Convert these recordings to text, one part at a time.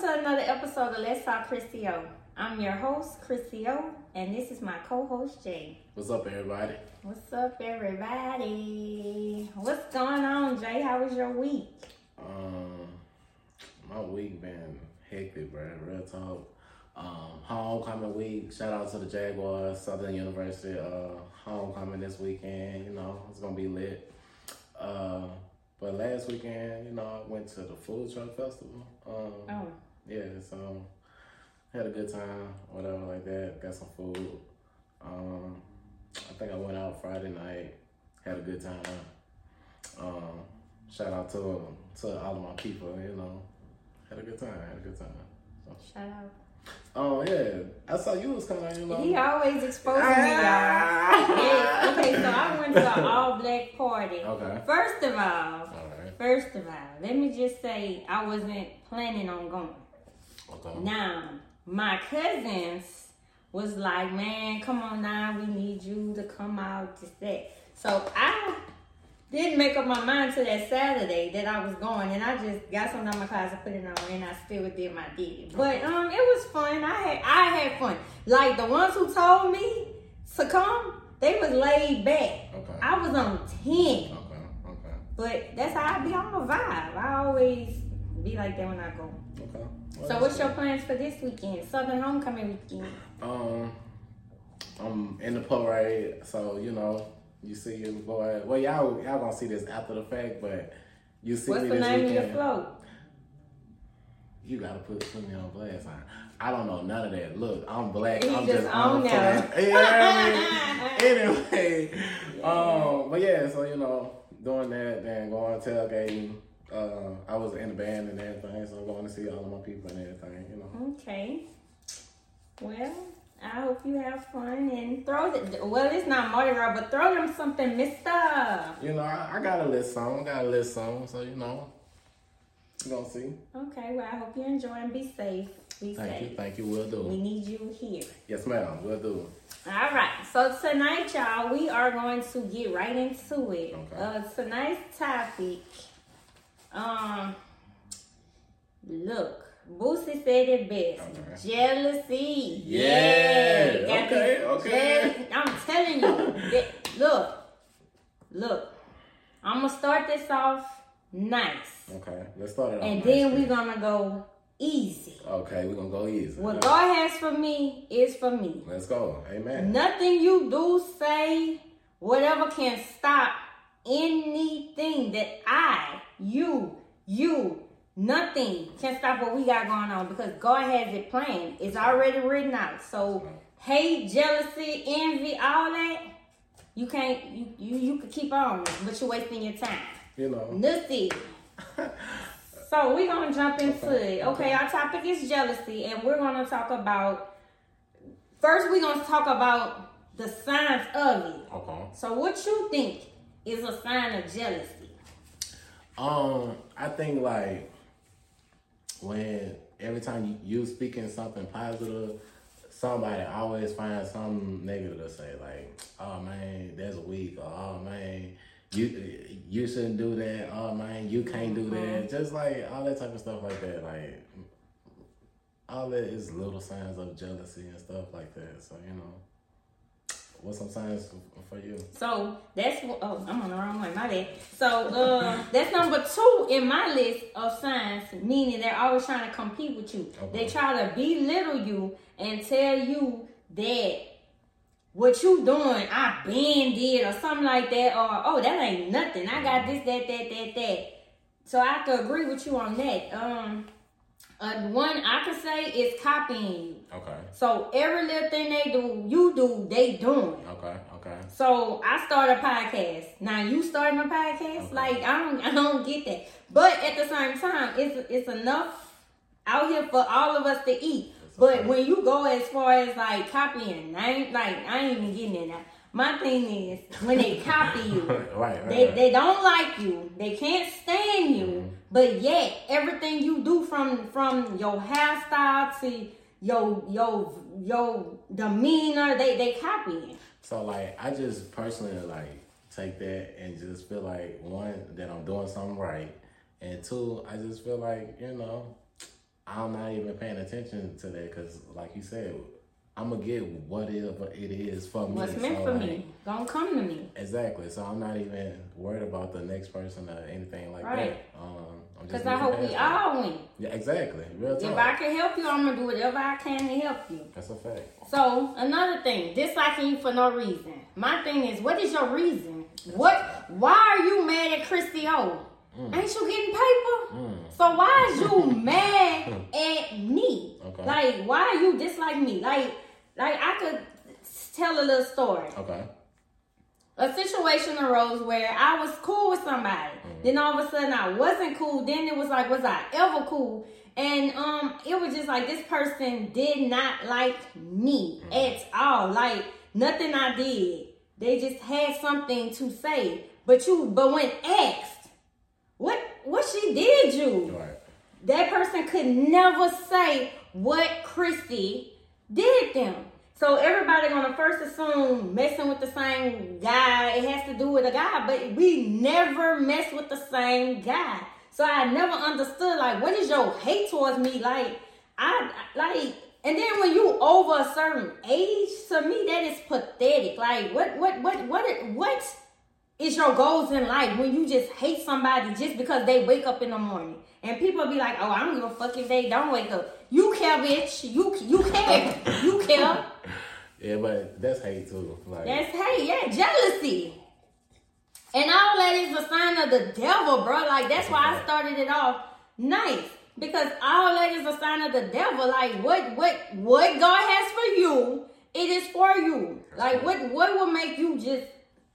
to another episode of Let's Talk Krissy O. I'm your host, Krissy O, and this is my co-host Jay. What's up, everybody? What's up, everybody? What's going on, Jay? How was your week? Um, my week been hectic, bro. Real talk. Um, homecoming week. Shout out to the Jaguars, Southern University. Uh, homecoming this weekend. You know, it's gonna be lit. Uh, but last weekend, you know, I went to the food truck festival. Um, Oh, yeah, so had a good time, whatever like that. Got some food. Um, I think I went out Friday night, had a good time. Um, shout out to to all of my people, you know, had a good time, had a good time. So, shout out. oh yeah, I saw you was kind of, you know. He always exposing me, y'all. Yeah, okay, so I went to an all-black party. Okay. First of all, All right. first of all, let me just say I wasn't planning on going. Okay. Now, my cousins was like, man, come on now, we need you to come out, this, that. So I didn't make up my mind to that Saturday that I was going, and I just got something on my closet, put it on, and I still did my deed. But um, it was fun. I had I had fun. Like the ones who told me to come, they was laid back. Okay. I was on ten. Okay. Okay. But that's how I be on the vibe. I always be like that when I go. Okay. So what's your plans for this weekend? Southern homecoming weekend. Um, I'm in the parade, so you know, you see your boy. Well, y'all y'all gonna see this after the fact, but you see What's me the this name of your float? You gotta put put me on blast. I, I don't know none of that. Look, I'm black. He I'm just just on the now. know I mean? anyway, um, but yeah, so you know, doing that, then going tailgating. Uh, I was in the band and everything, so I'm going to see all of my people and everything. You know. Okay. Well, I hope you have fun and throw it. Well, it's not Mardi Gras, but throw them something, Mister. You know, I, I got a list song, I got a list song, so you know, you gonna see. Okay. Well, I hope you enjoy and be safe. Be Thank safe. you, thank you. We'll do. We need you here. Yes, ma'am. We'll do. All right. So tonight, y'all, we are going to get right into it. Okay. Uh, tonight's topic. Um, look, Boosie said it best. Okay. Jealousy. Yeah. Got Okay, okay. I'm telling you. that- look, look. I'm gonna start this off nice, Okay, let's start it. off and nice then we're gonna go easy. Okay, we're gonna go easy. What God has for me is for me. Let's go. Amen. Nothing you do, say, whatever can stop anything that I, you, you, nothing can stop what we got going on because God has it planned. It's already written out. So hate, jealousy, envy, all that, you can't you you, you could keep on, but you're wasting your time. You know. Nothing. So we're gonna jump into Okay. it. Okay, our topic is jealousy, and we're gonna talk about first. We're gonna talk about the signs of it. Okay. So, what you think is a sign of jealousy? Um, I think like when every time you, you speaking something positive, somebody always finds something negative to say. Like, oh man, that's weak, or oh man, you you shouldn't do that. Oh man, you can't do that. Just like all that type of stuff like that. Like all that is little signs of jealousy and stuff like that. So you know, what's some signs for, you? So that's wh- oh, I'm on the wrong one. My bad. So uh, that's number two in my list of signs, meaning they're always trying to compete with you. Okay. They try to belittle you and tell you that what you doing, I been did or something like that, or oh that ain't nothing. I got this, that, that, that, that. So I have to agree with you on that. Um, uh, one I can say is copying you. Okay. So every little thing they do, you do, they doing. Okay. Okay. So I start a podcast. Now you starting a podcast? Okay. Like I don't, I don't get that. But at the same time, it's it's enough out here for all of us to eat. But when you go as far as like copying, I ain't like I ain't even getting it now. My thing is when they copy you, right. Right. they right. they don't like you, they can't stand you, but yet everything you do from from your hairstyle to your your your demeanor, they they copying. So like I just personally like take that and just feel like one that I'm doing something right, and two I just feel like you know I'm not even paying attention to that because, like you said, I'm gonna get whatever it is for me. What's meant So, for like, me? Gonna come to me. Exactly. So I'm not even worried about the next person or anything like Right. that. Um, Because I hope we all win. Yeah, exactly. Real If. I can help you, I'm gonna do whatever I can to help you. That's a fact. So another thing, disliking you for no reason. My thing is, what is your reason? What? Why are you mad at Krissy O? Ain't you getting paper? Mm. So why is you mad at me? Okay. Like, why are you dislike me? Like, like I could tell a little story. Okay. A situation arose where I was cool with somebody. Then all of a sudden I wasn't cool. Then it was like, was I ever cool? And um, it was just like this person did not like me at all. Like nothing I did. They just had something to say. But you, but when asked, what what she did you? Right. that person could never say what Krissy did them. So everybody gonna first assume messing with the same guy, it has to do with a guy, but we never mess with the same guy. So I never understood like what is your hate towards me? Like I like and then when you over a certain age, to me that is pathetic. Like what what what what what is your goals in life when you just hate somebody just because they wake up in the morning and people be like, "Oh, I don't give a fuck if they don't wake up." You care, bitch. You you care. you care. Yeah, but that's hate too. Like That's hate. Yeah, jealousy. And all that is a sign of the devil, bro. Like that's why I started it off nice because all that is a sign of the devil. Like what what what God has for you, it is for you. Like what what will make you just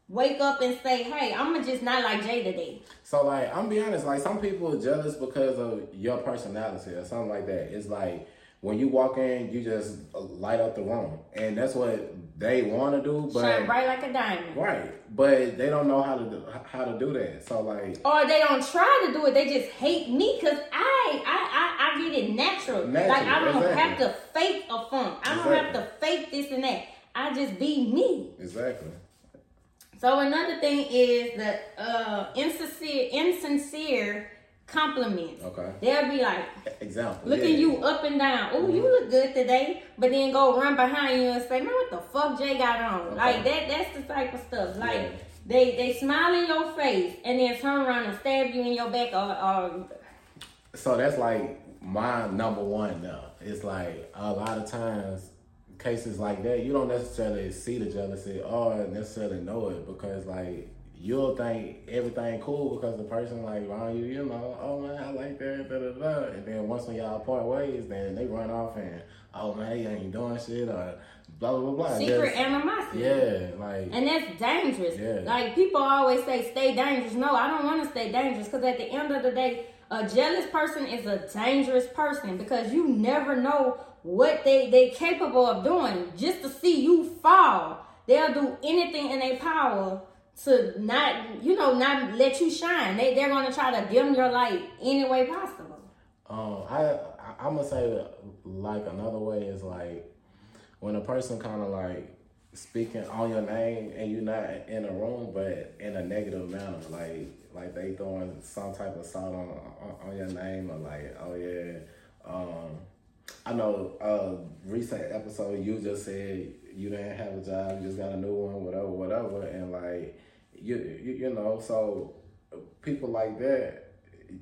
wake up and say, "Hey, I'm just not like Jay today." So like I'm be honest, like some people are jealous because of your personality or something like that. It's like when you walk in, you just light up the room, and that's what they want to do. But Shine bright like a diamond. right, but they don't know how to do, how to do that. So like or they don't try to do it. They just hate me because I, I I I get it natural. Natural, like I don't exactly. have to fake a funk. I don't have to fake this and that. I just be me. exactly. So another thing is the uh, insincere insincere compliments. Okay. They'll be like Example. looking yeah. you up and down. Oh, you look good today, but then go run behind you and say, "Man, what the fuck Jay got on?" Okay. Like that. That's the type of stuff. Like Yeah. they they smile in your face and then turn around and stab you in your back or, or So that's like my number one now. It's like a lot of times cases like that, you don't necessarily see the jealousy or necessarily know it because like you'll think everything cool because the person like around you, you know, oh man, I like that, da da da. And then once when y'all part ways, then they run off and oh man, you ain't doing shit or blah blah blah. secret Just- animosity. yeah, like And that's dangerous. Yeah. Like people always say, stay dangerous. No, I don't want to stay dangerous because at the end of the day, a jealous person is a dangerous person because you never know what they they capable of doing just to see you fall. They'll do anything in their power to not, you know, not let you shine. They they're gonna try to dim your light any way possible. Um, I, I'm gonna say like another way is like when a person kind of like speaking on your name and you're not in a room, but in a negative manner, like like they throwing some type of salt on on, on your name or like oh yeah, um, I know uh recent episode you just said you didn't have a job, you just got a new one, whatever, whatever, and like you you, you know so people like that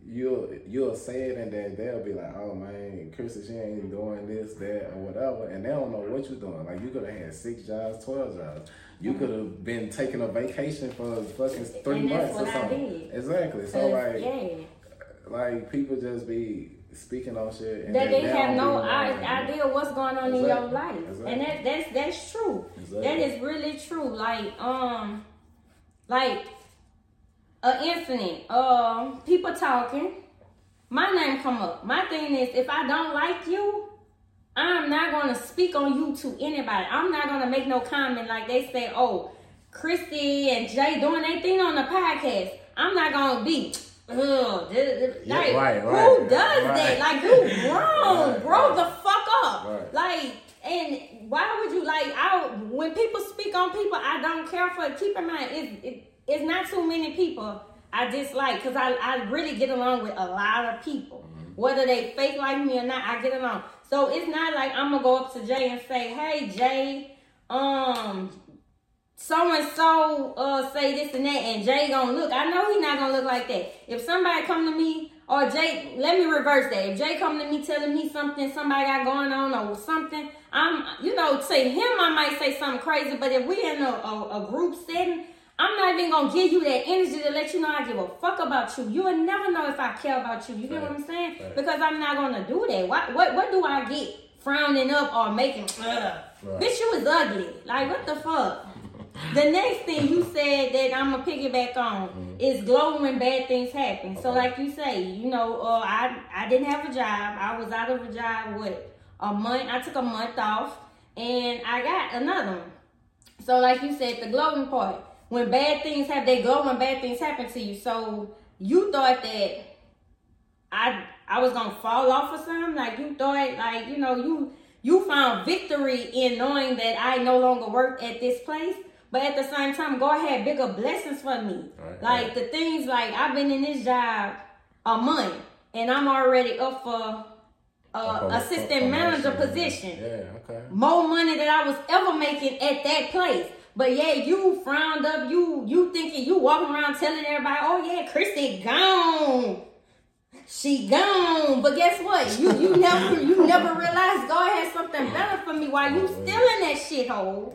you'll you'll say it and then they'll be like, oh man, Krissy, she ain't doing this, that, or whatever, and they don't know what you're doing. Like you could have had six jobs, twelve jobs. You could have been taking a vacation for fucking three months or something. Exactly. So like, yeah. like people just be speaking on shit and that they don't have no even know. i- idea what's going on in your life, Exactly. and that that's that's true. That Exactly. is really true. Like um, like a incident. Um, people talking. My name come up. My thing is, if I don't like you, I'm not gonna speak on you to anybody. I'm not gonna make no comment like they say. Oh, Krissy and Jay doing their thing on the podcast. I'm not gonna be. Ugh, Yeah, like, right, who does right. that? Like, you grown, Right, grow right. the fuck up. Right. Like, and why would you like? I when people speak on people, I don't care for. Keep in mind, it's it, it's not too many people I dislike because I I really get along with a lot of people. Whether they fake like me or not, I get along. So it's not like I'm gonna go up to Jay and say, "Hey, Jay, um, so and so uh say this and that," and Jay gonna look. I know he not gonna look like that. If somebody come to me or Jay, let me reverse that. If Jay come to me telling me something somebody got going on or something, I'm, you know, to him I might say something crazy. But if we in a, a, a group setting, I'm not even gonna give you that energy to let you know I give a fuck about you. You will never know if I care about you. You get what I'm saying? Right. Because I'm not gonna do that. What what what do I get frowning up or making? Ugh. Right. Bitch, you was ugly. Like what the fuck? The next thing you said that I'm gonna piggyback on Mm-hmm. is glow when bad things happen. So like you say, you know, uh, I I didn't have a job. I was out of a job. What a month? I took a month off, and I got another one. So like you said, the glowing part. When bad things happen, they glow when bad things happen to you. So you thought that I I was gonna fall off or something? Like you thought, like you know, you you found victory in knowing that I no longer work at this place. But at the same time, God had bigger blessings for me. Right, like right. the things like I've been in this job a month and I'm already up for uh, Okay, assistant manager position Yeah, okay. more money than I was ever making at that place. But yeah, you frowned up. You you thinking you walking around telling everybody, oh yeah, Krissy gone. She gone. But guess what? You you never you never realized God had something better for me while you still in that shithole.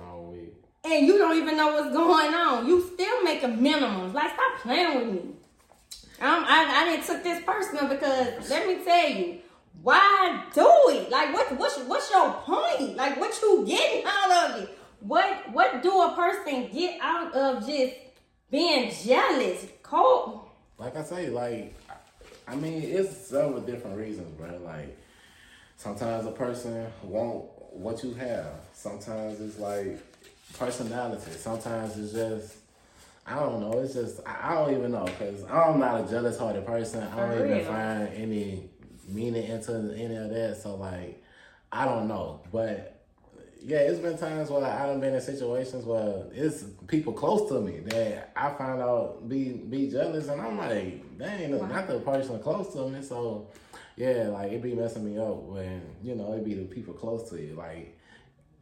And you don't even know what's going on. You still making minimums. Like stop playing with me. Um, I, I didn't took this personal because let me tell you, why do it? Like what what's what's your point? Like what you getting out of it? What what do a person get out of just being jealous? Cold. Like I say, like I mean, it's several different reasons, bro. Like sometimes a person want what you have. Sometimes it's like personality. Sometimes it's just I don't know. It's just I don't even know because I'm not a jealous hearted person. I don't For even real. find any meaning into any of that. So like I don't know, but. Yeah, it's been times where I done been in situations where it's people close to me that I find out be be jealous, and I'm like, dang, not the person close to me. So, yeah, like it be messing me up when you know it be the people close to you. Like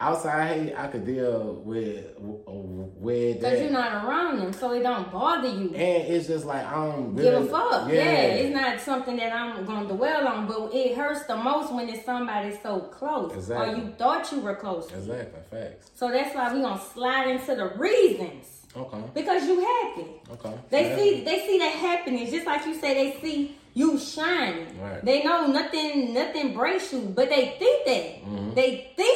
outside hate, I could deal with with Because you're not around them, so it don't bother you. and it's just like I don't Give really, a fuck. Yeah. it's not something that I'm gonna dwell on, but it hurts the most when it's somebody so close. Exactly. Or you thought you were close. exactly facts. So that's why we gonna slide into the reasons. Okay, Because you happy. okay. They Yeah. see they see that happiness, just like you say they see you shining. Right. They know nothing nothing breaks you, but they think that. Mm-hmm. They think that.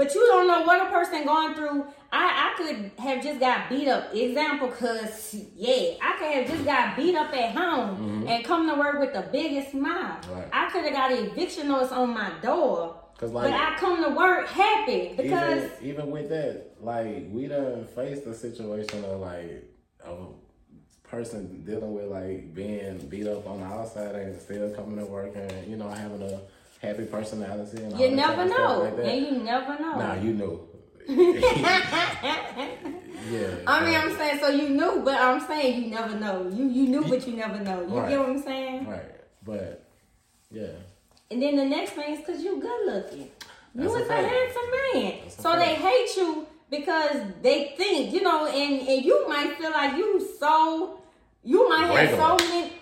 But you don't know what a person going through. I, I could have just got beat up. Example, cause yeah, I could have just got beat up at home and come to work with the biggest smile. Mm-hmm. Right. I could have got eviction notice on my door. 'Cause, like- but I come to work happy because even, even with that, like we done faced a situation of like a person dealing with like being beat up on the outside and still coming to work and you know having a happy personality and you never kind of stuff know. like and you never know. Nah, you knew. yeah. I mean, but- I'm saying so you knew, but I'm saying you never know. You you knew, but you never know. You Right. get what I'm saying? right, but yeah, And then the next thing is because you good looking. You That's a was a fact. handsome man. That's So they hate you because they think, you know, and, and you might feel like you so, you might have so many,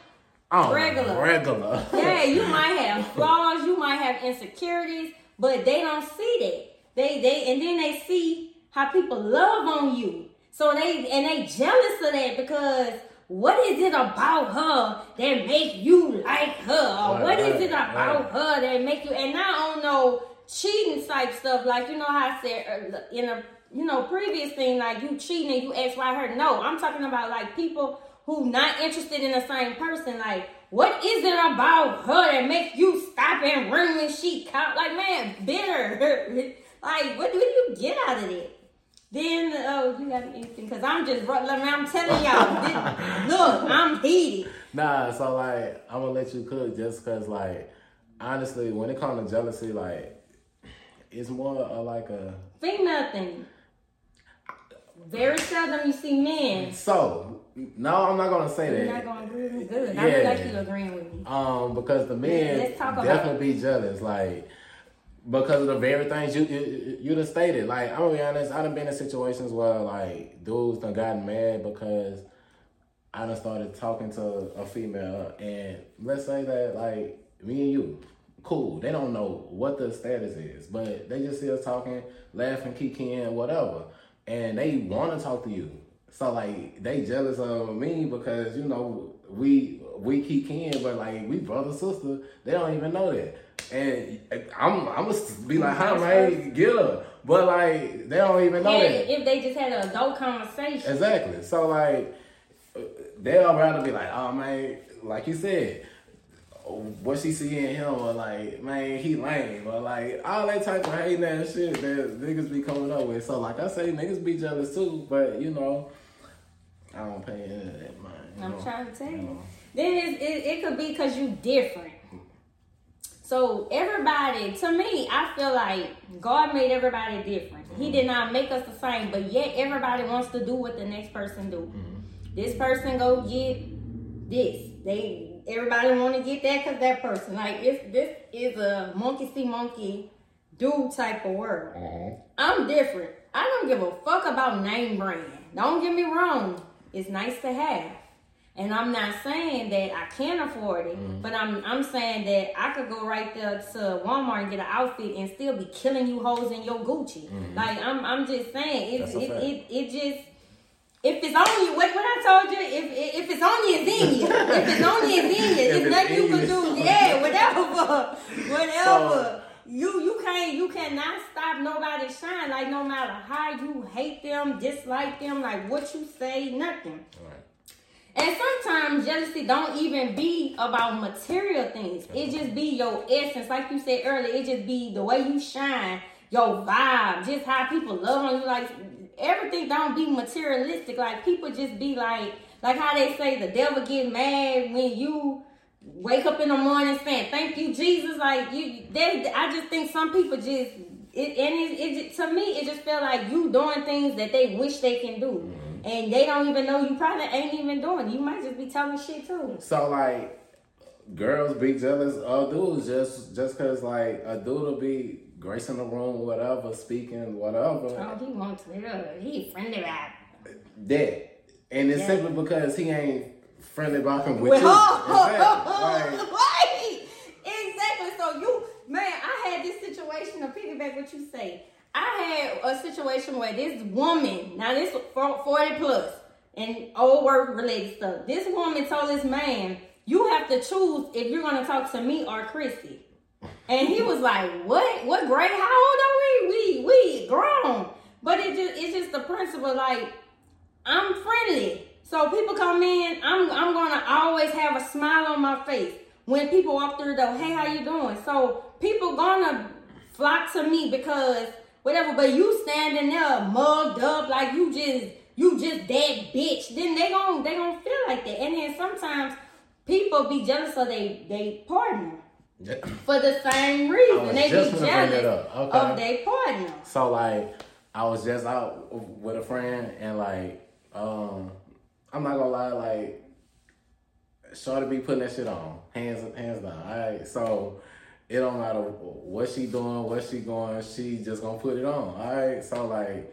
oh, Regular. regular. yeah, you might have flaws, you might have insecurities, but they don't see that. They, they, and then they see how people love on you. So they, and they jealous of that because what is it about her that make you like her? Or what is it about her that make you and I don't know cheating type stuff like you know how I said uh, in a you know previous thing like you cheating and you ask why her no I'm talking about like people who not interested in the same person like what is it about her that makes you stop and run when she count like man bitter? Like what do you get out of it? Then oh you got anything? Because I'm just I'm telling y'all this, look I'm heated. Nah, so like I'm gonna let you cook just cause like honestly, when it comes to jealousy, like it's more like a female thing very seldom you see men so. No, I'm not gonna say You're that. not gonna agree with me. Good. I yeah. like you agreeing with me. Um, because the men definitely be jealous, like because of the very things you you, you done stated. Like I'm gonna be honest, I done been in situations where like dudes done gotten mad because I done started talking to a female, and let's say that like me and you, cool. They don't know what the status is, but they just see us talking, laughing, kicking, whatever, and they want to talk to you. So like they jealous of me because you know we we kick in, but like we brother sister, they don't even know that. And I'm I'm gonna be like, "Hi, man, get her," but like they don't even know that. If they just had an adult conversation, exactly. So like they'll rather be like, "Oh man," like you said, what she see in him, or like, man, he lame, or like all that type of hating ass shit that niggas be coming up with. So like I say, niggas be jealous too, but you know, I don't pay any of that mind. I'm know? trying to tell you. Then it, it, it could be because you different. So everybody, to me, I feel like God made everybody different. Mm-hmm. He did not make us the same, but yet everybody wants to do what the next person do. Mm-hmm. This person go get this. They everybody want to get that because that person. Like it's this is a monkey see monkey do type of world. Mm-hmm. I'm different. I don't give a fuck about name brand. Don't get me wrong. It's nice to have. And I'm not saying that I can't afford it, mm-hmm. but I'm I'm saying that I could go right there to Walmart and get an outfit and still be killing you hoes in your Gucci. Mm-hmm. Like I'm I'm just saying it it, it, it just if it's on you, what, what I told you, if if it's on you, it's in you. if it's on you, it's in you. It's nothing you can do. Yeah, whatever, whatever. So, you you can't you cannot stop nobody shine. Like no matter how you hate them, dislike them, like what you say, nothing. Right. And sometimes jealousy don't even be about material things. It just be your essence. Like you said earlier, it just be the way you shine, your vibe, just how people love on you. Like everything don't be materialistic. Like people just be like, like how they say the devil get mad when you wake up in the morning saying thank you Jesus. Like you, they, I just think some people just it, and it, it, to me it just feel like you doing things that they wish they can do. Mm-hmm and they don't even know you probably ain't even doing. You might just be telling shit too. So like, girls be jealous of dudes just just cause like a dude will be gracing the room, whatever, speaking, whatever. Oh, he wants to. He friendly rap. That, and it's yeah. simply because he ain't friendly rocking with well, you. Exactly. right. Exactly. So you, man, I had this situation to piggyback what you say. I had a situation where this woman, now this 40 plus and old work related stuff. This woman told this man, you have to choose if you're gonna talk to me or Krissy. And he was like, What? What grade? How old are we? We we grown. But it just it's just the principle, like, I'm friendly. So people come in, I'm I'm gonna always have a smile on my face. When people walk through the door, hey, how you doing? So people gonna flock to me because whatever. But you standing there mugged up like you just you just that bitch. Then they gon' they gonna feel like that. And then sometimes people be jealous of they they partner. Yeah. For the same reason, they be jealous okay. of their partner. So like, I was just out with a friend, and like, um, I'm not gonna lie, like, Shorty be putting that shit on, hands hands down. All right, so it don't matter what she doing, what she going, she just gonna put it on. All right, so like,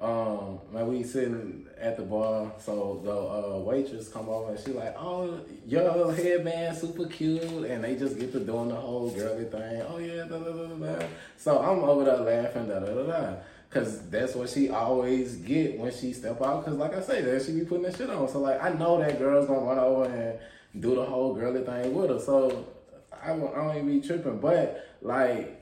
um, man, we sitting at the bar, so the uh, waitress come over and she like, oh, your headband super cute, and they just get to doing the whole girly thing. Oh yeah, da da da da. So I'm over there laughing, da da da da. Cause that's what she always get when she step out. Cause like I say, that she be putting that shit on. So like I know that girl's gonna run over and do the whole girly thing with her. So I I don't even be tripping. But like,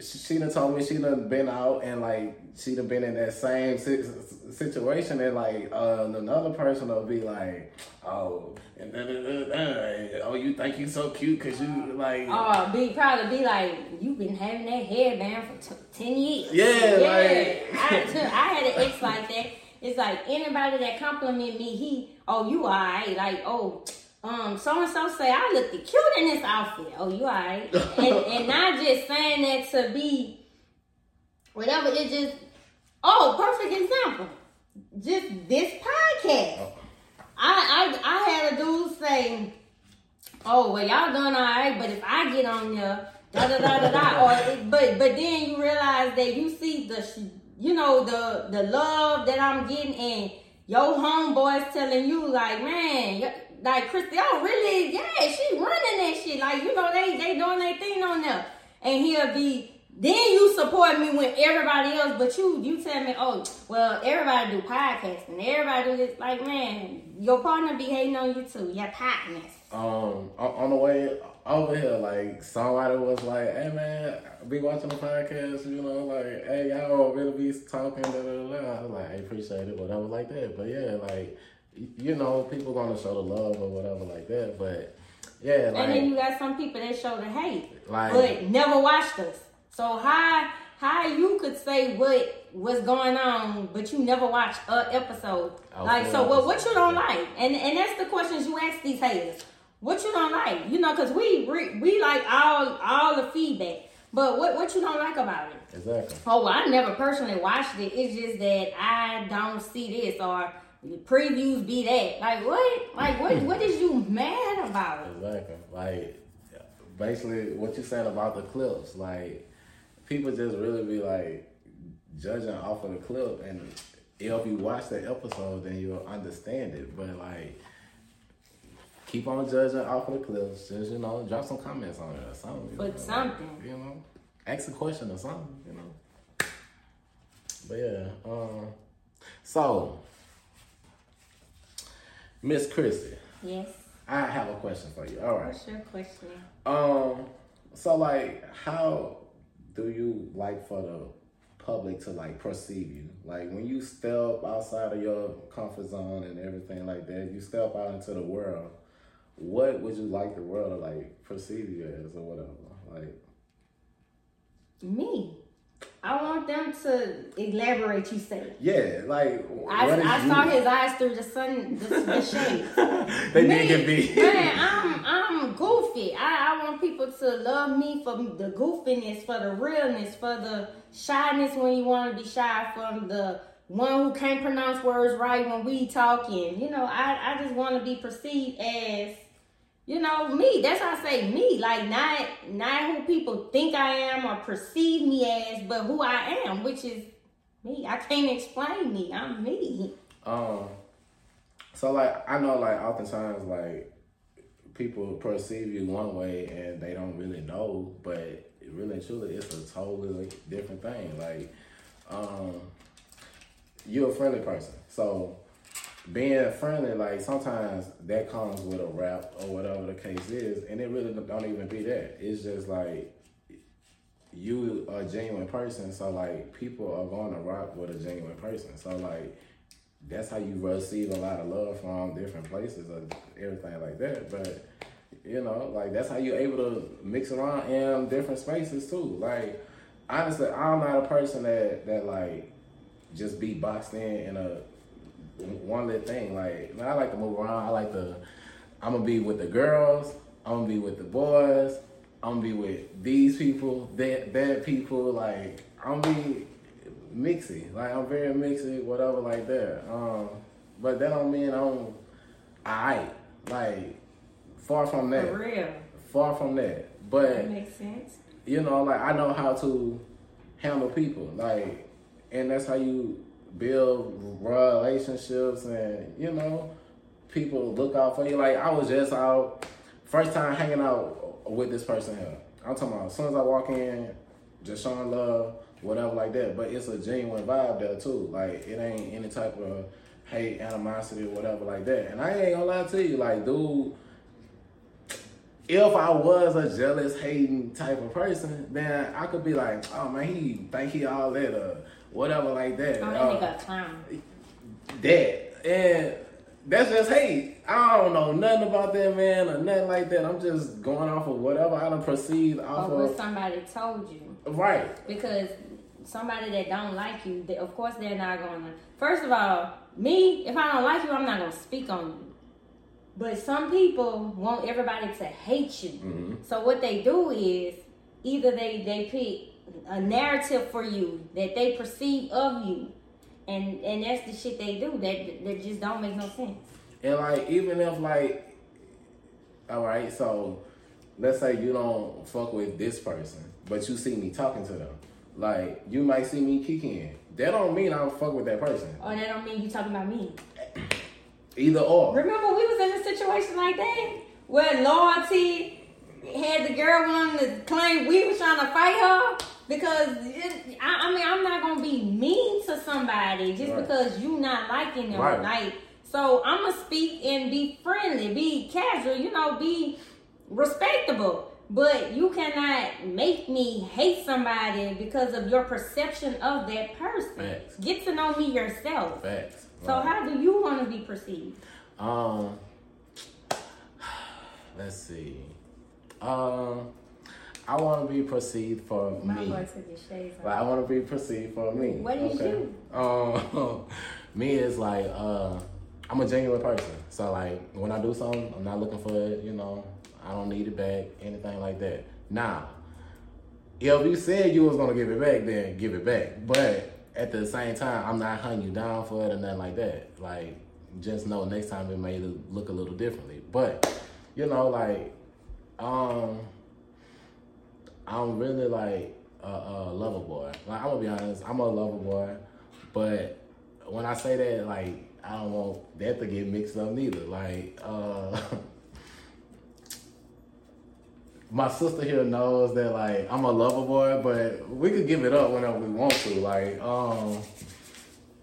she done told me she done been out and like she done been in that same situation and like uh, another person will be like, oh, and da, da, da, oh, you think you so cute because you like. Oh, be probably be like, you've been having that headband for t- ten years. Yeah, yeah. Like... I, I had an ex like that. It's like anybody that compliment me, he, oh, you alright, like, oh um, so and so say I look cute in this outfit. Oh, you alright? and, and not just saying that to be whatever. It just oh, perfect example. Just this podcast. Oh. I, I I had a dude say oh well y'all done alright, but if I get on there, da da da da da, or but but then you realize that you see the you know the the love that I'm getting and your homeboys telling you like man. Like Krissy, oh really? Yeah, she running that shit. Like you know, they they doing their thing on there, and he'll be. Then you support me when everybody else, but you you tell me, oh well, everybody do podcasting, everybody do this. Like man, your partner be hating on you too. Your partners. um on, the way over here, like somebody was like, "Hey man, I be watching the podcast, you know, like, hey y'all really be talking." Da, da, da. I was like, "I appreciate it," whatever like that. But yeah, like you know, people gonna show the love or whatever like that. But yeah, like and then you got some people that show the hate, Like- but never watched us. So how how you could say what what's going on, but you never watch a episode? Like so, what what you don't like? And and that's the questions you ask these haters. What you don't like? You know, because we we we like all all the feedback, but what what you don't like about it? exactly. Oh, well, I never personally watched it. It's just that I don't see this or the previews be that. Like what? Like what? what is you mad about? Exactly. Like basically what you saying about the clips, like people just really be like judging off of the clip and if you watch the episode then you'll understand it. But like keep on judging off of the clips, just you know, drop some comments on it or something. you Put know, something. you know. Ask a question or something, you know. But yeah, um so Miss Krissy, Yes. I have a question for you. All right. What's your question? Um. So, like, how do you like for the public to like perceive you? Like, when you step outside of your comfort zone and everything like that, you step out into the world. What would you like the world to like perceive you as, or whatever? Like, Me. I want them to elaborate. You say. yeah, like I, I saw his eyes through the sun, the, the shade. they Me, did get beat. Man, I'm I'm goofy. I, I want people to love me for the goofiness, for the realness, for the shyness when you want to be shy, from the one who can't pronounce words right when we talking. You know, I, I just want to be perceived as, you know, me. That's how I say me. Like not not who people think I am or perceive me as, but who I am, which is me. I can't explain me. I'm me. Um, so like I know like oftentimes like people perceive you one way and they don't really know, but really truly it's a totally different thing. Like, um, you're a friendly person, so being friendly, like sometimes that comes with a rap or whatever the case is, and it really don't even be that. It's just like you are a genuine person, so like people are going to rock with a genuine person. So like that's how you receive a lot of love from different places or everything like that. But you know, like that's how you're able to mix around in different spaces too. Like honestly, I'm not a person that that like just be boxed in in a one little thing. Like man, I like to move around. I like to. I'm gonna be with the girls. I'm gonna be with the boys. I'm gonna be with these people, that that people. Like I'm gonna be mixy. Like I'm very mixy, whatever like that. Um, but that don't mean I'm I Like far from For that. real. Far from that. That But makes sense. you know, like I know how to handle people, like, and that's how you build relationships, and you know, people look out for you. Like I was just out, first time hanging out with this person here. I'm talking about as soon as I walk in, just showing love, whatever like that. But it's a genuine vibe there too. Like it ain't any type of hate, animosity, or whatever like that. And I ain't gonna lie to you, like, dude if I was a jealous, hating type of person, then I could be like, oh man, he think he all that or whatever like that. Oh, that Uh, nigga a clown. that. And that's just hate. I don't know nothing about that man or nothing like that. I'm just going off of whatever I done perceived off Or what of. somebody told you. Right. Because somebody that don't like you, they, of course they're not gonna. First of all, me, if I don't like you, I'm not gonna speak on you. But some people want everybody to hate you. Mm-hmm. So what they do is either they they pick a narrative for you that they perceive of you, and and that's the shit they do that that just don't make no sense. And like even if like All right, so let's say you don't fuck with this person, but you see me talking to them. Like you might see me kicking. That don't mean I don't fuck with that person. Oh, that don't mean you talking about me. Either or. Remember we was in a situation like that where loyalty had the girl wanting to claim we was trying to fight her because it, I, I mean I'm not gonna be mean to somebody just Right. because you not liking them. Right. Like so I'm gonna speak and be friendly, be casual, you know, be respectable. But you cannot make me hate somebody because of your perception of that person. Facts. Get to know me yourself. Facts. So Right. how do you want to be perceived? Um, let's see. Um, I want to be perceived for My me. boy took his shades off. Like I want to be perceived for me. What is you? Um, me is like uh, I'm a genuine person. So like when I do something, I'm not looking for it. You know, I don't need it back, anything like that. Now, if you said you was gonna give it back, then give it back. But at the same time, I'm not hunting you down for it or nothing like that. Like just know next time it may look a little differently. But you know, like um. I'm really like a, a lover boy. Like I'm gonna be honest, I'm a lover boy, but when I say that, like I don't want that to get mixed up neither. Like uh my sister here knows that like I'm a lover boy, but we could give it up whenever we want to. Like um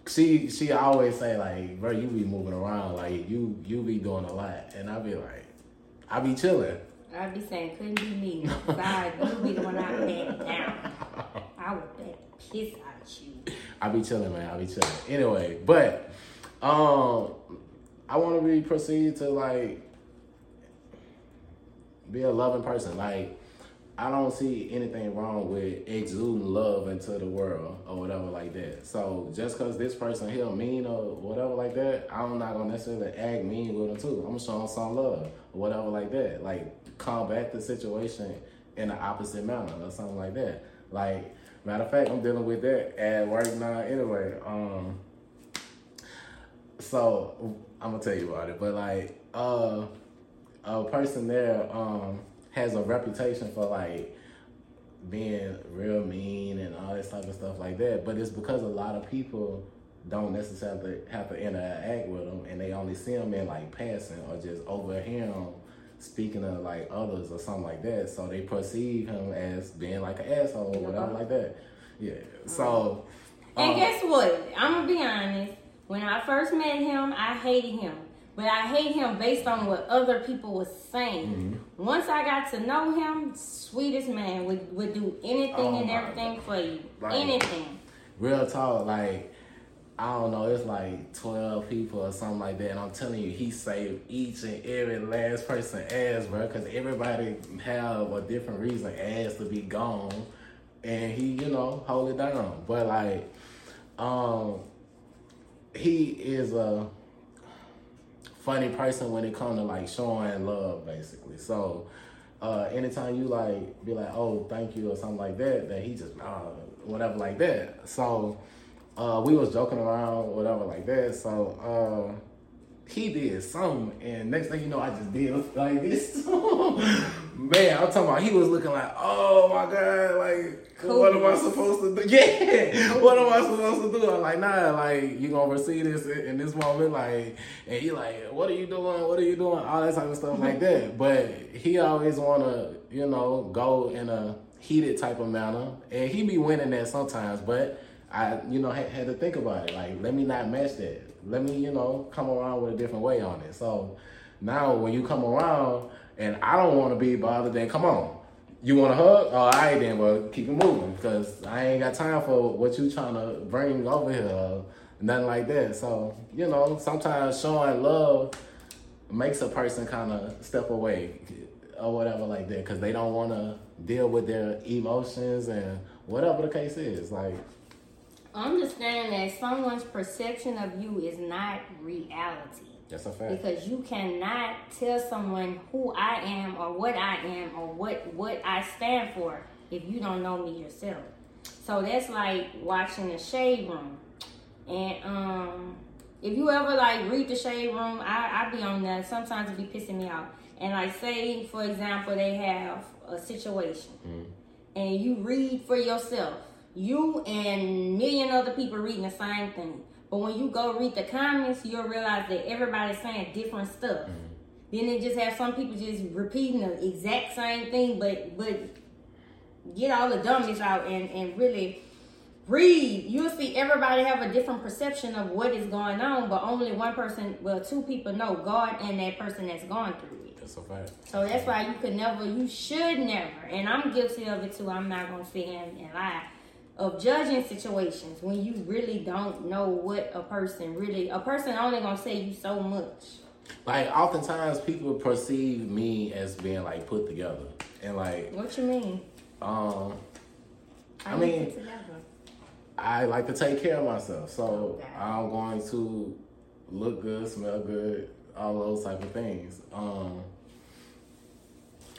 she she always say like, bro, you be moving around, like you you be doing a lot, and I be like, I be chilling. I'd be saying, couldn't be me. Sorry, you be the one I back down. I would back the piss out you. I be chilling, man. I'll be chilling. Anyway, but um, I want to be proceed to like be a loving person. Like I don't see anything wrong with exuding love into the world or whatever like that. So just cause this person here mean or whatever like that, I'm not gonna necessarily act mean with them too. I'm gonna show them some love or whatever like that. Like combat the situation in the opposite manner or something like that. Like matter of fact, I'm dealing with that at work now anyway. Um, so I'm gonna tell you about it, but like uh, a person there um has a reputation for like being real mean and all this type of stuff like that. But it's because a lot of people don't necessarily have to interact with them, and they only see him in like passing or just overhear him speaking to like others or something like that. So they perceive him as being like an asshole or whatever like that. Yeah. So. And um, guess what? I'm gonna be honest. When I first met him, I hated him. But I hate him based on what other people was saying. Mm-hmm. Once I got to know him, sweetest man would, would do anything Oh and everything God. for you. Right. Anything. real talk, like I don't know, it's like twelve people or something like that, and I'm telling you, he saved each and every last person ass, bro, because everybody have a different reason ass to be gone, and he, you know, hold it down. But like, um, he is a funny person when it comes to like showing love, basically. So. Uh, anytime you like be like, oh, thank you or something like that, that he just uh, whatever like that. So uh, we was joking around, whatever like that. So uh, he did something, and next thing you know, I just did like this. Man, I'm talking about he was looking like, oh my god, like what am I supposed to do? Yeah, what am I supposed to do? I'm like, nah, like you gonna receive this in in this moment, like, and he like, what are you doing? What are you doing? All that type of stuff like that. Mm-hmm. But he always wanna, you know, go in a heated type of manner, and he be winning that sometimes, but. I, you know, had, had to think about it. Like, let me not match that. Let me, you know, come around with a different way on it. So now, when you come around and I don't want to be bothered, then come on. You want a hug? Oh, all right, then. Well, keep it moving because I ain't got time for what you trying to bring over here. Or nothing like that. So you know, sometimes showing love makes a person kind of step away or whatever like that because they don't want to deal with their emotions and whatever the case is. Like. Understand that someone's perception of you is not reality. That's a fact. Because you cannot tell someone who I am or what I am or what what I stand for if you don't know me yourself. So that's like watching the shade room. And um if you ever like read the shade room, I, I be on that. Sometimes it be pissing me off. and like say for example they have a situation and you read for yourself you and million other people reading the same thing but when you go read the comments you'll realize that everybody's saying different stuff mm-hmm. then they just have some people just repeating the exact same thing but but get all the dummies out and and really read you'll see everybody have a different perception of what is going on but only one person well two people know god and that person that's going through it That's a fact. so that's why you could never, you should never, and I'm guilty of it too. I'm not gonna sit and, and lie of judging situations when you really don't know what a person really. A person only gonna say you so much. Like oftentimes people perceive me as being like put together, and like What you mean? um, How I mean- I like to take care of myself, so Okay. I'm going to look good, smell good, all those type of things. Um,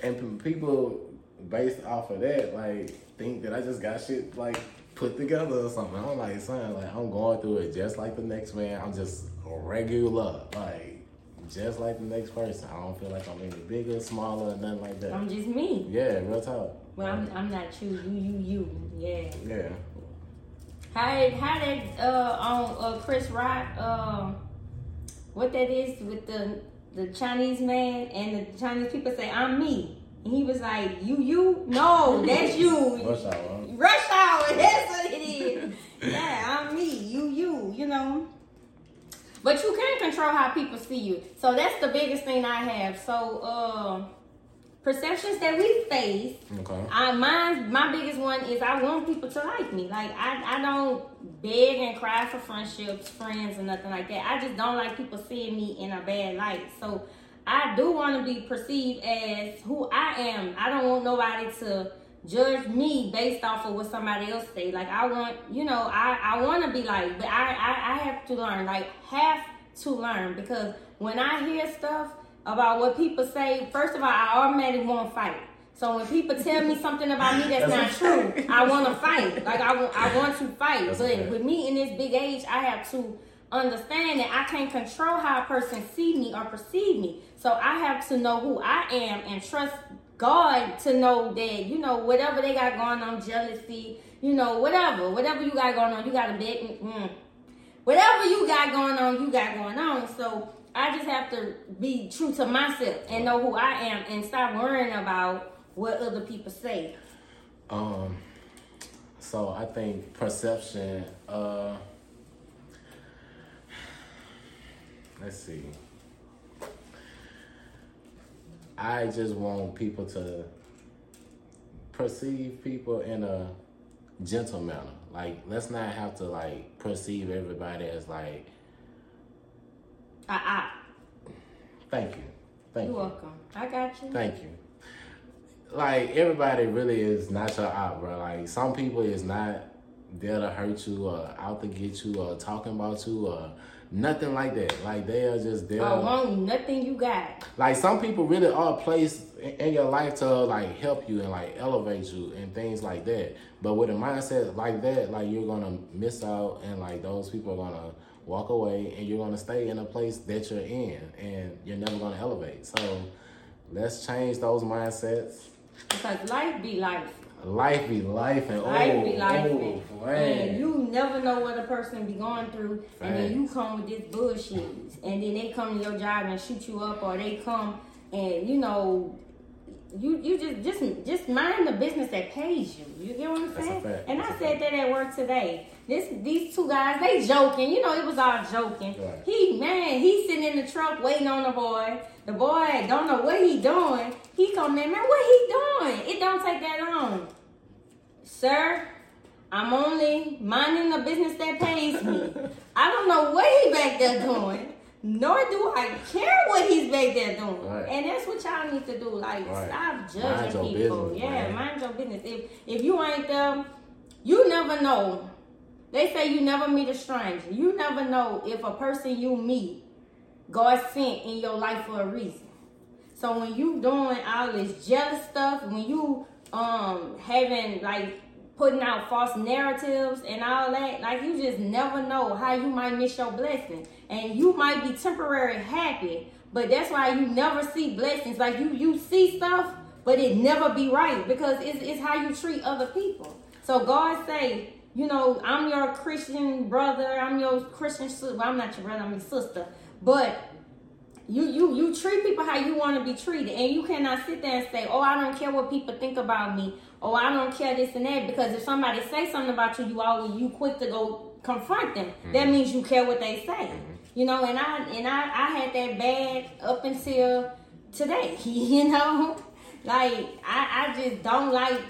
and people based off of that, like think that I just got shit like put together or something. I'm like, son, like I'm going through it just like the next man. I'm just regular, like just like the next person. I don't feel like I'm any bigger, smaller, nothing like that. I'm just me. yeah, real talk. Well, I'm, I'm not you. You, you, you. Yeah. yeah. How how did uh on uh, Chris Rock um what that is with the the Chinese man and the Chinese people say I'm me he was like you you no that's you Rush hour. rush hour that's what it is yeah I'm me you you you know but you can control how people see you so that's the biggest thing I have so um perceptions that we face Okay. I mine my biggest one is I want people to like me. Like I, I don't beg and cry for friendships, friends, and nothing like that. I just don't like people seeing me in a bad light. So I do want to be perceived as who I am. I don't want nobody to judge me based off of what somebody else say. Like I want, you know, I, I want to be like, but I, I I have to learn. Like have to learn because when I hear stuff about what people say, first of all, I automatically want to fight. So when people tell me something about me that's, That's not true, I want to fight. Like I want, I want to fight. That's but fact. with me in this big age, I have to understand that I can't control how a person see me or perceive me. So I have to know who I am and trust God to know that you know whatever they got going on, jealousy, you know whatever, whatever you got going on, you got to bet. Mm, whatever you got going on, you got going on. So I just have to be true to myself and know who I am and stop worrying about what other people say. Um, so I think perception. Uh, let's see. I just want people to perceive people in a gentle manner. Like, let's not have to like perceive everybody as like, I, thank you, thank you're you. welcome. I got you. Thank you. Like everybody really is not your out, bro. Like some people is not there to hurt you or out to get you or talking about you or nothing like that. Like they are just there. I want nothing you got. Like some people really are placed in in your life to like help you and like elevate you and things like that. But with a mindset like that, like you're gonna miss out and like those people are gonna walk away and you're gonna stay in a place that you're in and you're never gonna elevate. So let's change those mindsets. Because life be life. Life be life and Life oh, be life. oh, and man. Mm, you never know what a person be going through. And then you come with this bullshit. And then they come to your job and shoot you up or they come and you know you you just just just mind the business that pays you. You get what I'm saying? And I That's a said that at work today. This these two guys, they joking. You know, it was all joking. Right. He man, he sitting in the truck waiting on the boy. The boy don't know what he doing. He come in, man, what he doing? It don't take that long. Sir, I'm only minding the business that pays me. I don't know what he back there doing, nor do I care what he's back there doing. Right. And that's what y'all need to do. Like, Right. stop judging people. business, yeah, man. mind your business. If if you ain't them, you never know. They say you never meet a stranger. You never know if a person you meet, God sent in your life for a reason. So when you doing all this jealous stuff, when you um having like putting out false narratives and all that, like you just never know how you might miss your blessing. And you might be temporary happy, But that's why you never see blessings. Like you, you see stuff, but it never be right because it's, it's how you treat other people. So God say, you know, I'm your Christian brother. I'm your Christian sister. Well, I'm not your brother. I'm your sister. But you you you treat people how you want to be treated, and you cannot sit there and say, "Oh, I don't care what people think about me," "Oh, I don't care this and that," because if somebody say something about you, you always you quick to go confront them. Mm-hmm. That means you care what they say, mm-hmm. you know. And I and I I had that bad up until today, you know. Like I, I just don't like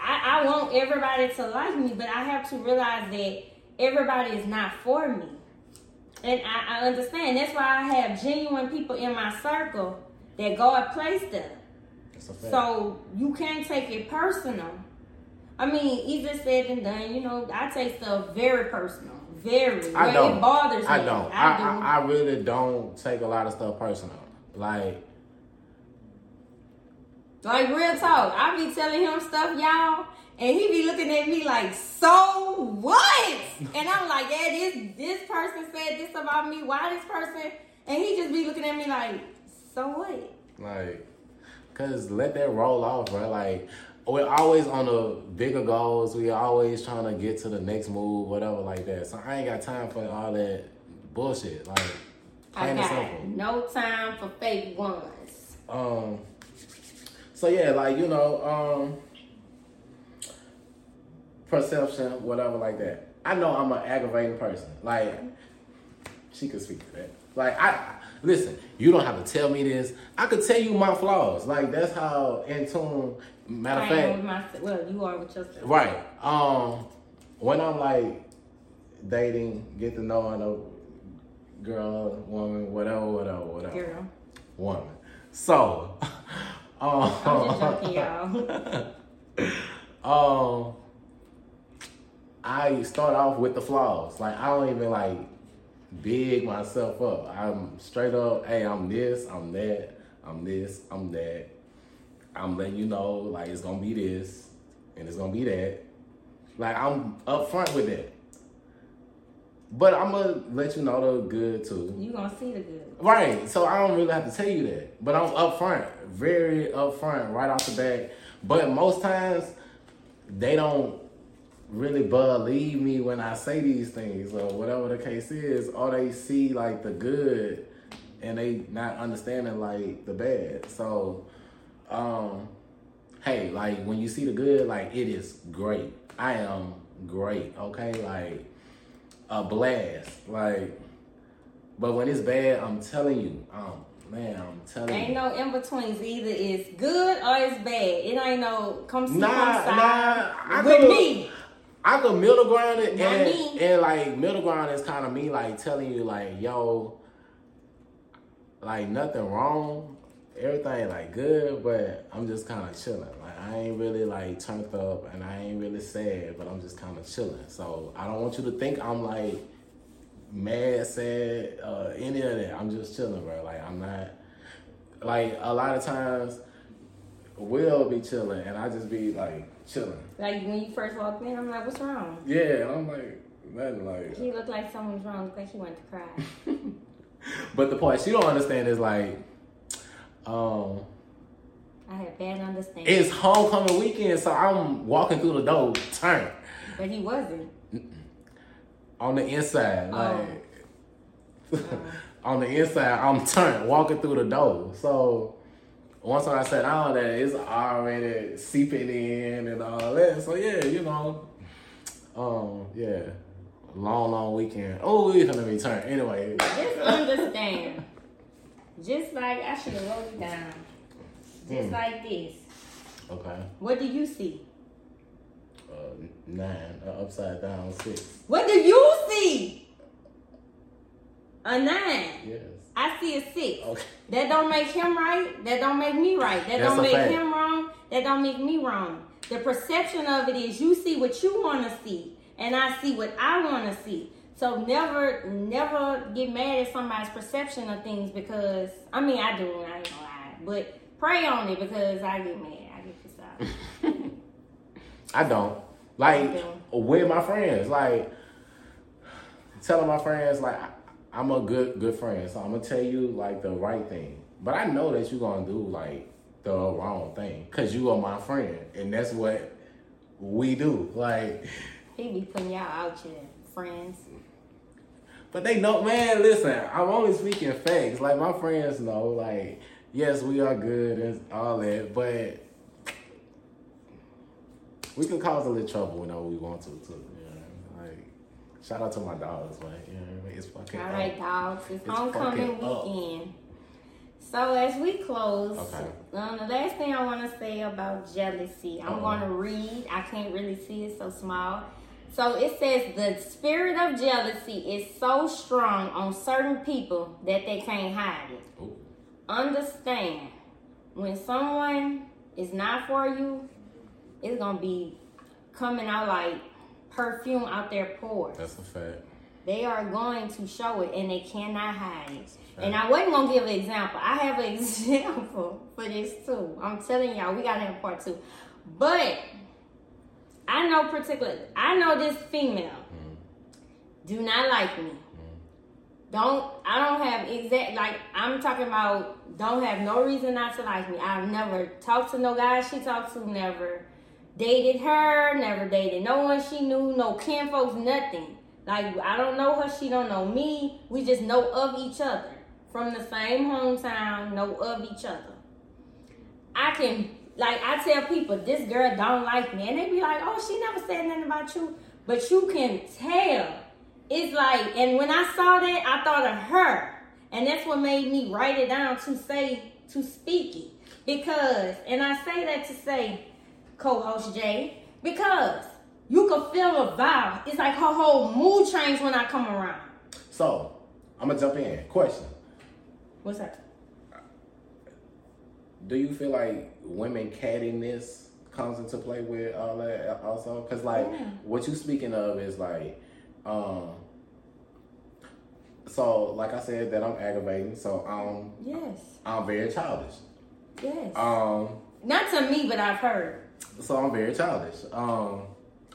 I, I want everybody to like me, but I have to realize that everybody is not for me. And I, I understand. That's why I have genuine people in my circle that God placed them. So you can't take it personal. I mean, easier said than done. You know, I take stuff very personal. Very. I don't. It bothers me. I don't. I, I, do. I, I really don't take a lot of stuff personal. Like, like real talk, I be telling him stuff, y'all, and he be looking at me like, so what? and I'm like, yeah, this this person said this about me. Why this person? And he just be looking at me like, so what? Like, cause let that roll off, bro. Like, we're always on the bigger goals. We always trying to get to the next move, whatever, like that. So I ain't got time for all that bullshit. Like, plain I got no time for fake ones. Um. So yeah, like you know, um, perception, whatever, like that. I know I'm an aggravating person. Like she could speak to that. Like I listen, you don't have to tell me this. I could tell you my flaws. Like that's how in tune. Matter of fact, my, well, you are with yourself. Right. Um, when I'm like dating, get to know a girl, woman, whatever, whatever, whatever. Girl. Woman. So, um, I'm just joking, y'all. um, I start off with the flaws. Like I don't even like big myself up. I'm straight up, hey, I'm this, I'm that, I'm this, I'm that. I'm letting you know like it's gonna be this and it's gonna be that. Like I'm upfront with that. But I'm gonna let you know the good too. You gonna see the good. Right. So I don't really have to tell you that. But I'm upfront, very upfront, right off the bat. But most times they don't really believe me when I say these things or whatever the case is, or they see like the good and they not understanding like the bad. So, um, hey, like when you see the good, like it is great. I am great, okay? Like a blast. Like but when it's bad, I'm telling you, um, man, I'm telling ain't you. Ain't no in betweens. Either it's good or it's bad. It ain't no come see nah, come nah, with me. I could middle ground it, and, and like middle ground is kind of me like telling you like, yo, like nothing wrong, everything like good, but I'm just kind of chilling. Like I ain't really like turned up, and I ain't really sad, but I'm just kind of chilling. So I don't want you to think I'm like mad, sad, uh, any of that. I'm just chilling, bro. Like I'm not. Like a lot of times, we'll be chilling, and I just be like chilling. Like when you first walked in, I'm like, "What's wrong?" Yeah, I'm like, nothing like. He looked like someone's wrong. Looked like he wanted to cry. but the part she don't understand is like, um. I had bad understanding. It's homecoming weekend, so I'm walking through the door, turn. But he wasn't. On the inside, oh. like. Oh. on the inside, I'm turned, walking through the door. So once I sat down that, it's already seeping in and all that. So yeah, you know, um, yeah, long, long weekend. Oh, we're gonna return anyway. Just understand. Just like I should have wrote it down. Just mm. like this. Okay. What do you see? Uh, nine, uh, upside down six. What do you see? A nine. Yes. I see a six. Okay. That don't make him right. That don't make me right. That That's don't make fact. him wrong. That don't make me wrong. The perception of it is you see what you want to see, and I see what I want to see. So never, never get mad at somebody's perception of things because I mean I do. I ain't gonna lie, but pray on it because I get mad. I get pissed off. I don't like with my friends. Like telling my friends like I'm a good good friend, so I'm gonna tell you like the right thing. But I know that you're gonna do like the wrong thing because you are my friend, and that's what we do. Like, He be putting y'all out here, friends. but they know, man. Listen, I'm only speaking facts. Like my friends know, like yes, we are good and all that, but we can cause a little trouble whenever we want to. Too, you know? Like, shout out to my dogs, man. You know what I mean? It's fucking. All right, dogs. It's, It's homecoming up. weekend. So as we close, Okay. um, the last thing I want to say about jealousy, I'm Uh-oh. going to read. I can't really see it so small. So it says the spirit of jealousy is so strong on certain people that they can't hide it. Ooh. Understand when someone is not for you, it's gonna be coming out like perfume out their pores. That's a fact. They are going to show it and they cannot hide it. And I wasn't gonna give an example. I have an example for this too. I'm telling y'all, we gotta have part two. But I know particular I know this female mm-hmm. do not like me. Mm-hmm. Don't I don't have exact like I'm talking about don't have no reason not to like me. I've never talked to no guy she talked to, never dated her, never dated no one she knew, no kin folks, nothing. Like I don't know her, she don't know me. We just know of each other. From the same hometown, know of each other. I can like I tell people this girl don't like me, and they be like, "Oh, she never said nothing about you," but you can tell. It's like, and when I saw that, I thought of her, and that's what made me write it down to say to speak it because, and I say that to say, co-host Jay, because you can feel a vibe. It's like her whole mood changes when I come around. So, I'm gonna jump in. Question: What's that? Do you feel like women cattiness comes into play with all that also? Because like Yeah. what you speaking of is like, um. So, like I said, that I'm aggravating. So, um, Yes, I'm very childish. yes. Um, Not to me, but I've heard. So I'm very childish. Um,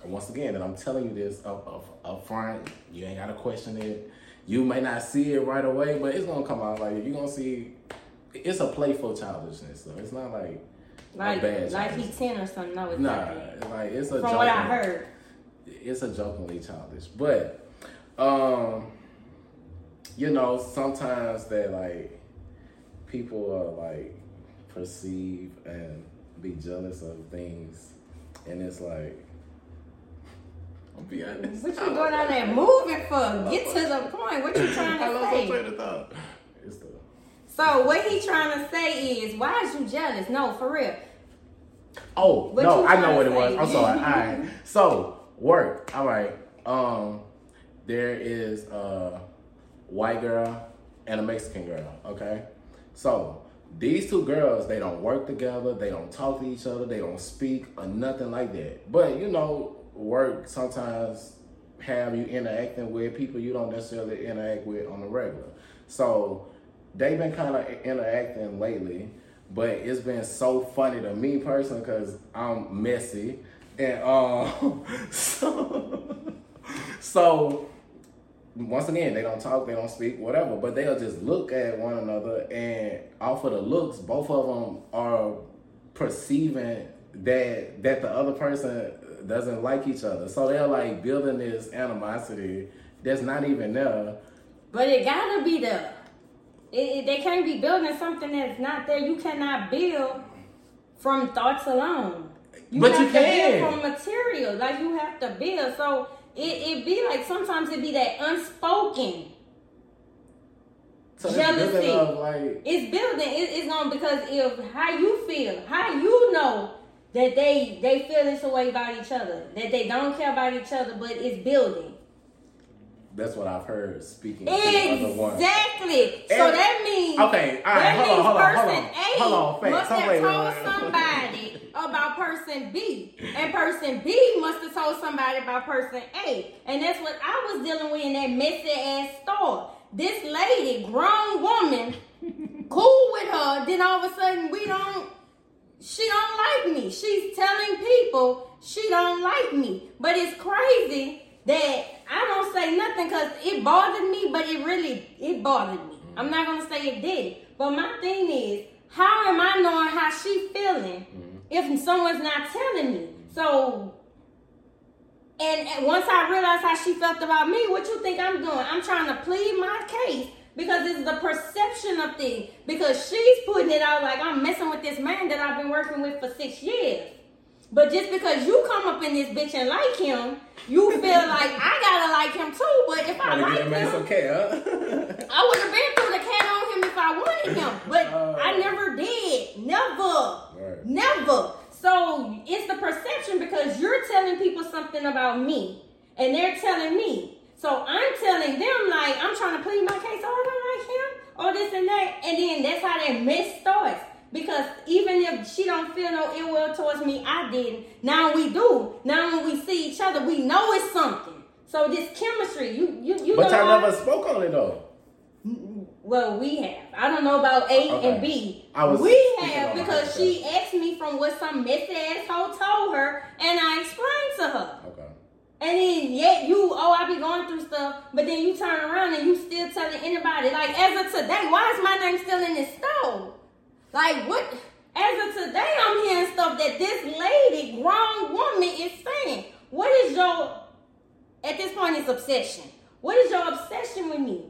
once again, and I'm telling you this up, up, up front. You ain't gotta question it. You may not see it right away, but it's gonna come out. Like you're gonna see. It's a playful childishness, though. It's not like Like, bad like he's 10 or something. No, it's nah. not. Like it's a. From what I heard. it's a jokingly childish, but um, you know, sometimes that like people are like perceive and be jealous of things, and it's like, I'll be honest. What you going on there moving for? Get to the point. What you trying I to lost my train say? of thought. It's the So what he trying to say is, why is you jealous? No, for real. Oh What no, I know what to it was. I'm sorry. All right. So work. All right. Um, there is a white girl and a Mexican girl. Okay. So these two girls, they don't work together. They don't talk to each other. They don't speak or nothing like that. But you know, work sometimes have you interacting with people you don't necessarily interact with on the regular. So they've been kind of interacting lately, but it's been so funny to me personally because I'm messy, and um, so, so once again they don't talk, they don't speak, whatever, but they'll just look at one another, and off of the looks, both of them are perceiving that that the other person doesn't like each other, so they're like building this animosity that's not even there. But it gotta be there. It, it- they can't be building something that's not there. You cannot build from thoughts alone. You But have you to can. build from material. Like you have to build. So it, it be like sometimes it be that unspoken. So it's Jealousy. building up like It's building. It, it's going because if how you feel, how you know that they they feel this way about each other, that they don't care about each other, but it's building. That's what I've heard speaking to the other one. Exactly. So And- that means Okay, all right, that hold on, means hold on, hold person on. A Hold on, facts. must So have wait, wait, told wait, wait. somebody about person B, and person B must have told somebody about person A, and that's what I was dealing with in that messy ass store. This lady, grown woman, cool with her, then all of a sudden we don't. She don't like me. She's telling people she don't like me, but it's crazy that I don't say nothing because it bothered me, but it really it bothered me. Mm-hmm. I'm not gonna say it did. But my thing is, how am I knowing how she feeling Mm-hmm. if someone's not telling me? So and, and once I realized how she felt about me, what you think I'm doing? I'm trying to plead my case because it's the perception of things. Because she's putting it out like I'm messing with this man that I've been working with for six years. But just because you come up in this bitch and like him, you feel like I gotta like him too. But if I to like get a man him, some cat, huh? I would have been through the cat on him if I wanted him. But Oh. I never did. Never. Right. Never. So it's the perception because you're telling people something about me and they're telling me. So I'm telling them like I'm trying to plead my case. Oh, I don't like him. Or this and that. And then that's how that mess starts. Because even if she don't feel no ill will towards me, I didn't. Now we do. Now when we see each other, we know it's something. So this chemistry, you you you But know y'all never spoke on it though. well, we have. I don't know about A Okay. and B. I was we have because she asked me from what some messy asshole told her, and I explained to her. Okay. And then yet you, oh, I be going through stuff, but then you turn around and you still telling anybody. Like as of today, why is my name still in this stove? Like what? As of today, I'm hearing stuff that this lady, grown woman, is saying. What is your? At this point, it's obsession. What is your obsession with me?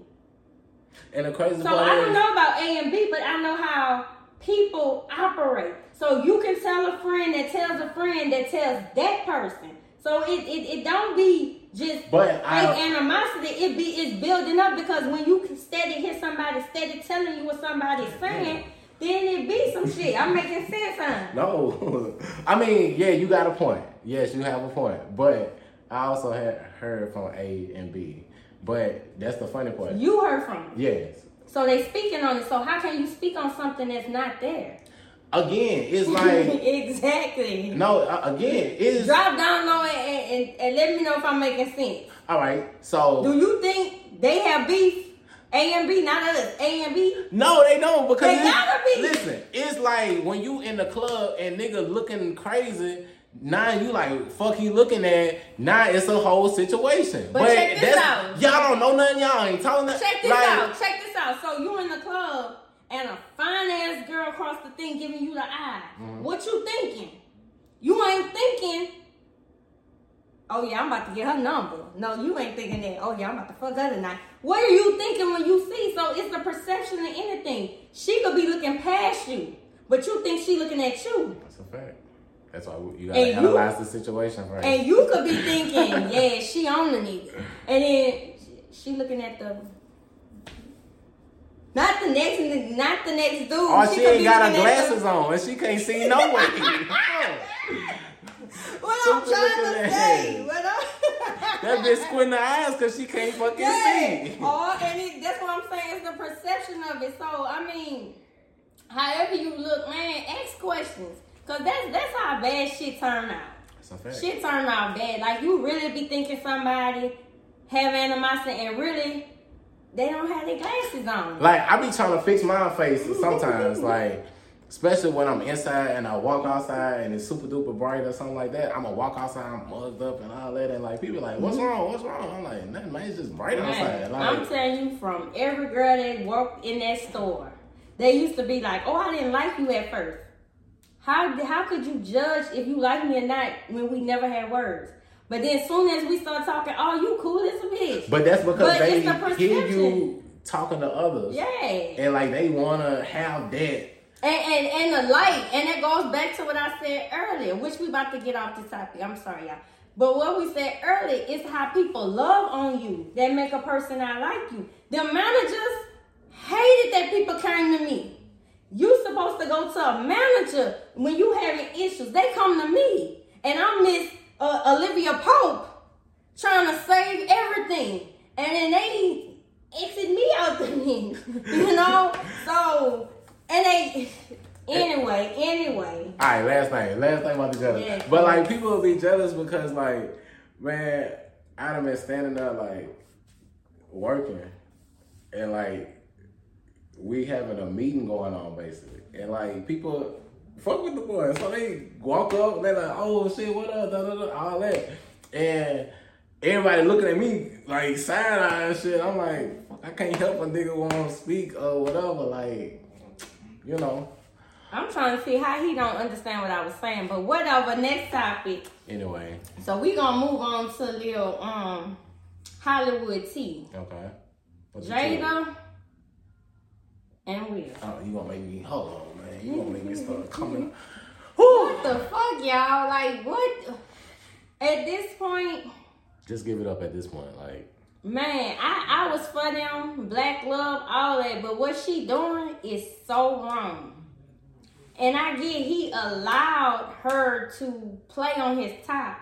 And the crazy So I don't is, know about A and B, but I know how people operate. So you can tell a friend that tells a friend that tells that person. So it it, it don't be just But I- animosity. It be it's building up because when you can steady hear somebody steady telling you what somebody's saying, then it be some shit. I'm making sense, huh? no. I mean, yeah, you got a point. Yes, you have a point. But I also had heard from A and B. But that's the funny part. You heard from them. Yes. So they speaking on it. So how can you speak on something that's not there? Again, it's like exactly. no. uh, Again, it's Drop down low and, and, and let me know if I'm making sense. all right. So Do you think they have beef? A and B, not us. A and B. No, they don't because They gotta be. Listen, it's like when you in the club and nigga looking crazy. Now you like fuck he looking at. Now it's a whole situation. But check this out. Y'all don't know nothing. Y'all ain't talking. nothing. Check this like, out. Check this out. So you in the club and a fine ass girl across the thing giving you the eye. Mm-hmm. What you thinking? You ain't thinking. Oh yeah, I'm about to get her number. No, you ain't thinking that. Oh yeah, I'm about to fuck her tonight. What are you thinking when you see? So it's the perception of anything. She could be looking past you, but you think she looking at you. That's a fact. That's why you gotta And you- analyze the situation first. And you could be thinking, yeah, she on the nigga. And then she looking at the not the next not the next dude. Oh, or she, could ain't got her glasses on and she can't see no way. What I'm trying to say. What I'm, that bitch squinting her eyes because she can't fucking yeah. see. All and it, that's what I'm saying. It's the perception of it. So I mean, however you look, man, ask questions. Cause that's that's how bad shit turn out. That's a fact. Shit turn out bad. Like you really be thinking somebody have animosity and really they don't have their glasses on. Like I be trying to fix my face sometimes, like especially when I'm inside and I walk outside and it's super duper bright or something like that. I'ma walk outside, I'm mugged up and all that, and like people like, "What's mm-hmm. wrong? What's wrong?" I'm like, "Nothing, man. It's just bright outside." Man, I'm telling you, from every girl that worked in that store, they used to be like, "Oh, I didn't like you at first. How how could you judge if you like me or not when we never had words?" But then, as soon as we start talking, "Oh, you cool as a bitch," but that's because But they the hear you talking to others, yeah. and like they wanna have that. And, and and the light, and it goes back to what I said earlier, which we about to get off the topic. I'm sorry, y'all. But what we said earlier is how people love on you that make a person not like you. The managers hated that people came to me. You supposed to go to a manager when you having issues. They come to me, and I miss uh, Olivia Pope trying to save everything, and then they exit me out the thing, you know. So and they anyway, anyway. All right, last thing, last thing about the jealous. Yeah. But like people will be jealous because like, man, I done been standing up like working, and like we having a meeting going on basically, and like people fuck with the boy, so they walk up they like, oh shit, what up, da, da, da, all that, and everybody looking at me like side eye and shit. I'm like, I can't help a nigga want to speak or whatever. Like, you know. I'm trying to see how he don't understand what I was saying, but whatever. Next topic. Anyway. So we gonna move on to little um Hollywood tea. Okay. Jada and Will. Oh, you gonna make me hold on, man. You gonna make me start coming. What the fuck, y'all? Like what? At this point, Just give it up at this point. Like, man, I I was for them, black love, all that, but what she doing is so wrong. And I get he allowed her to play on his top,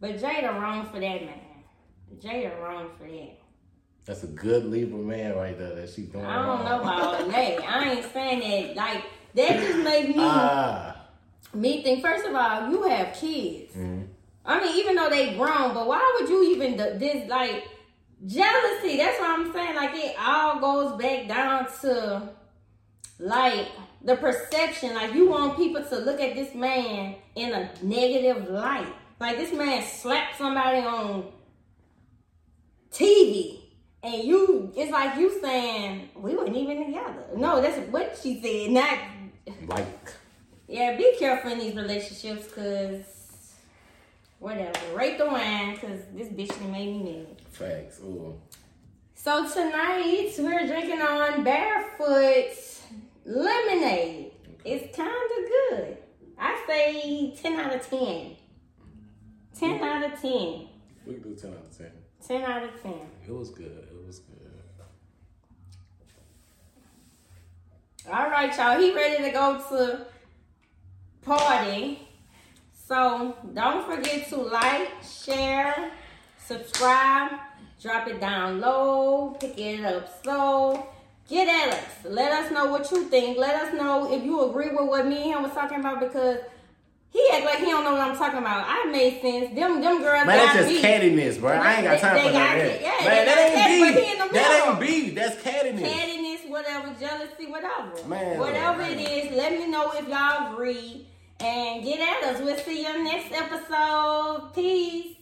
but Jada wrong for that man. Jada wrong for that. that's a good Libra man right there that she doing. I don't know about that. I ain't saying that. Like that just made me Ah. me think. First of all, you have kids. Mhm. I mean, even though they grown, but why would you even do this? Like jealousy. That's what I'm saying. Like it all goes back down to like the perception. Like you want people to look at this man in a negative light. Like this man slapped somebody on TV. And you, it's like you saying, we weren't even together. No, that's what she said, not Like, yeah, be careful in these relationships, cause whatever. Rate the wine, cause this bitch made me mad. facts. Ooh. So tonight we're drinking on barefoot lemonade. It's kind of good. I say ten out of ten. Ten out of ten. We can do 10 out of 10. Ten out of ten. It was good. It was good. All right, y'all. He ready to go to party. So don't forget to like, share, subscribe, drop it down low, pick it up slow. Get at us. Let us know what you think. Let us know if you agree with what me and him was talking about because he act like he don't know what I'm talking about. I made sense. Them them girls Man, that's just beef. cattiness, bro. I ain't got time they for that. Yeah, Man, that ain't but he in the beef. That ain't beef. That's cattiness. pettiness, whatever, jealousy, whatever. Man, whatever man. it is, let me know if y'all agree. And get at us. We'll see you next episode. Peace.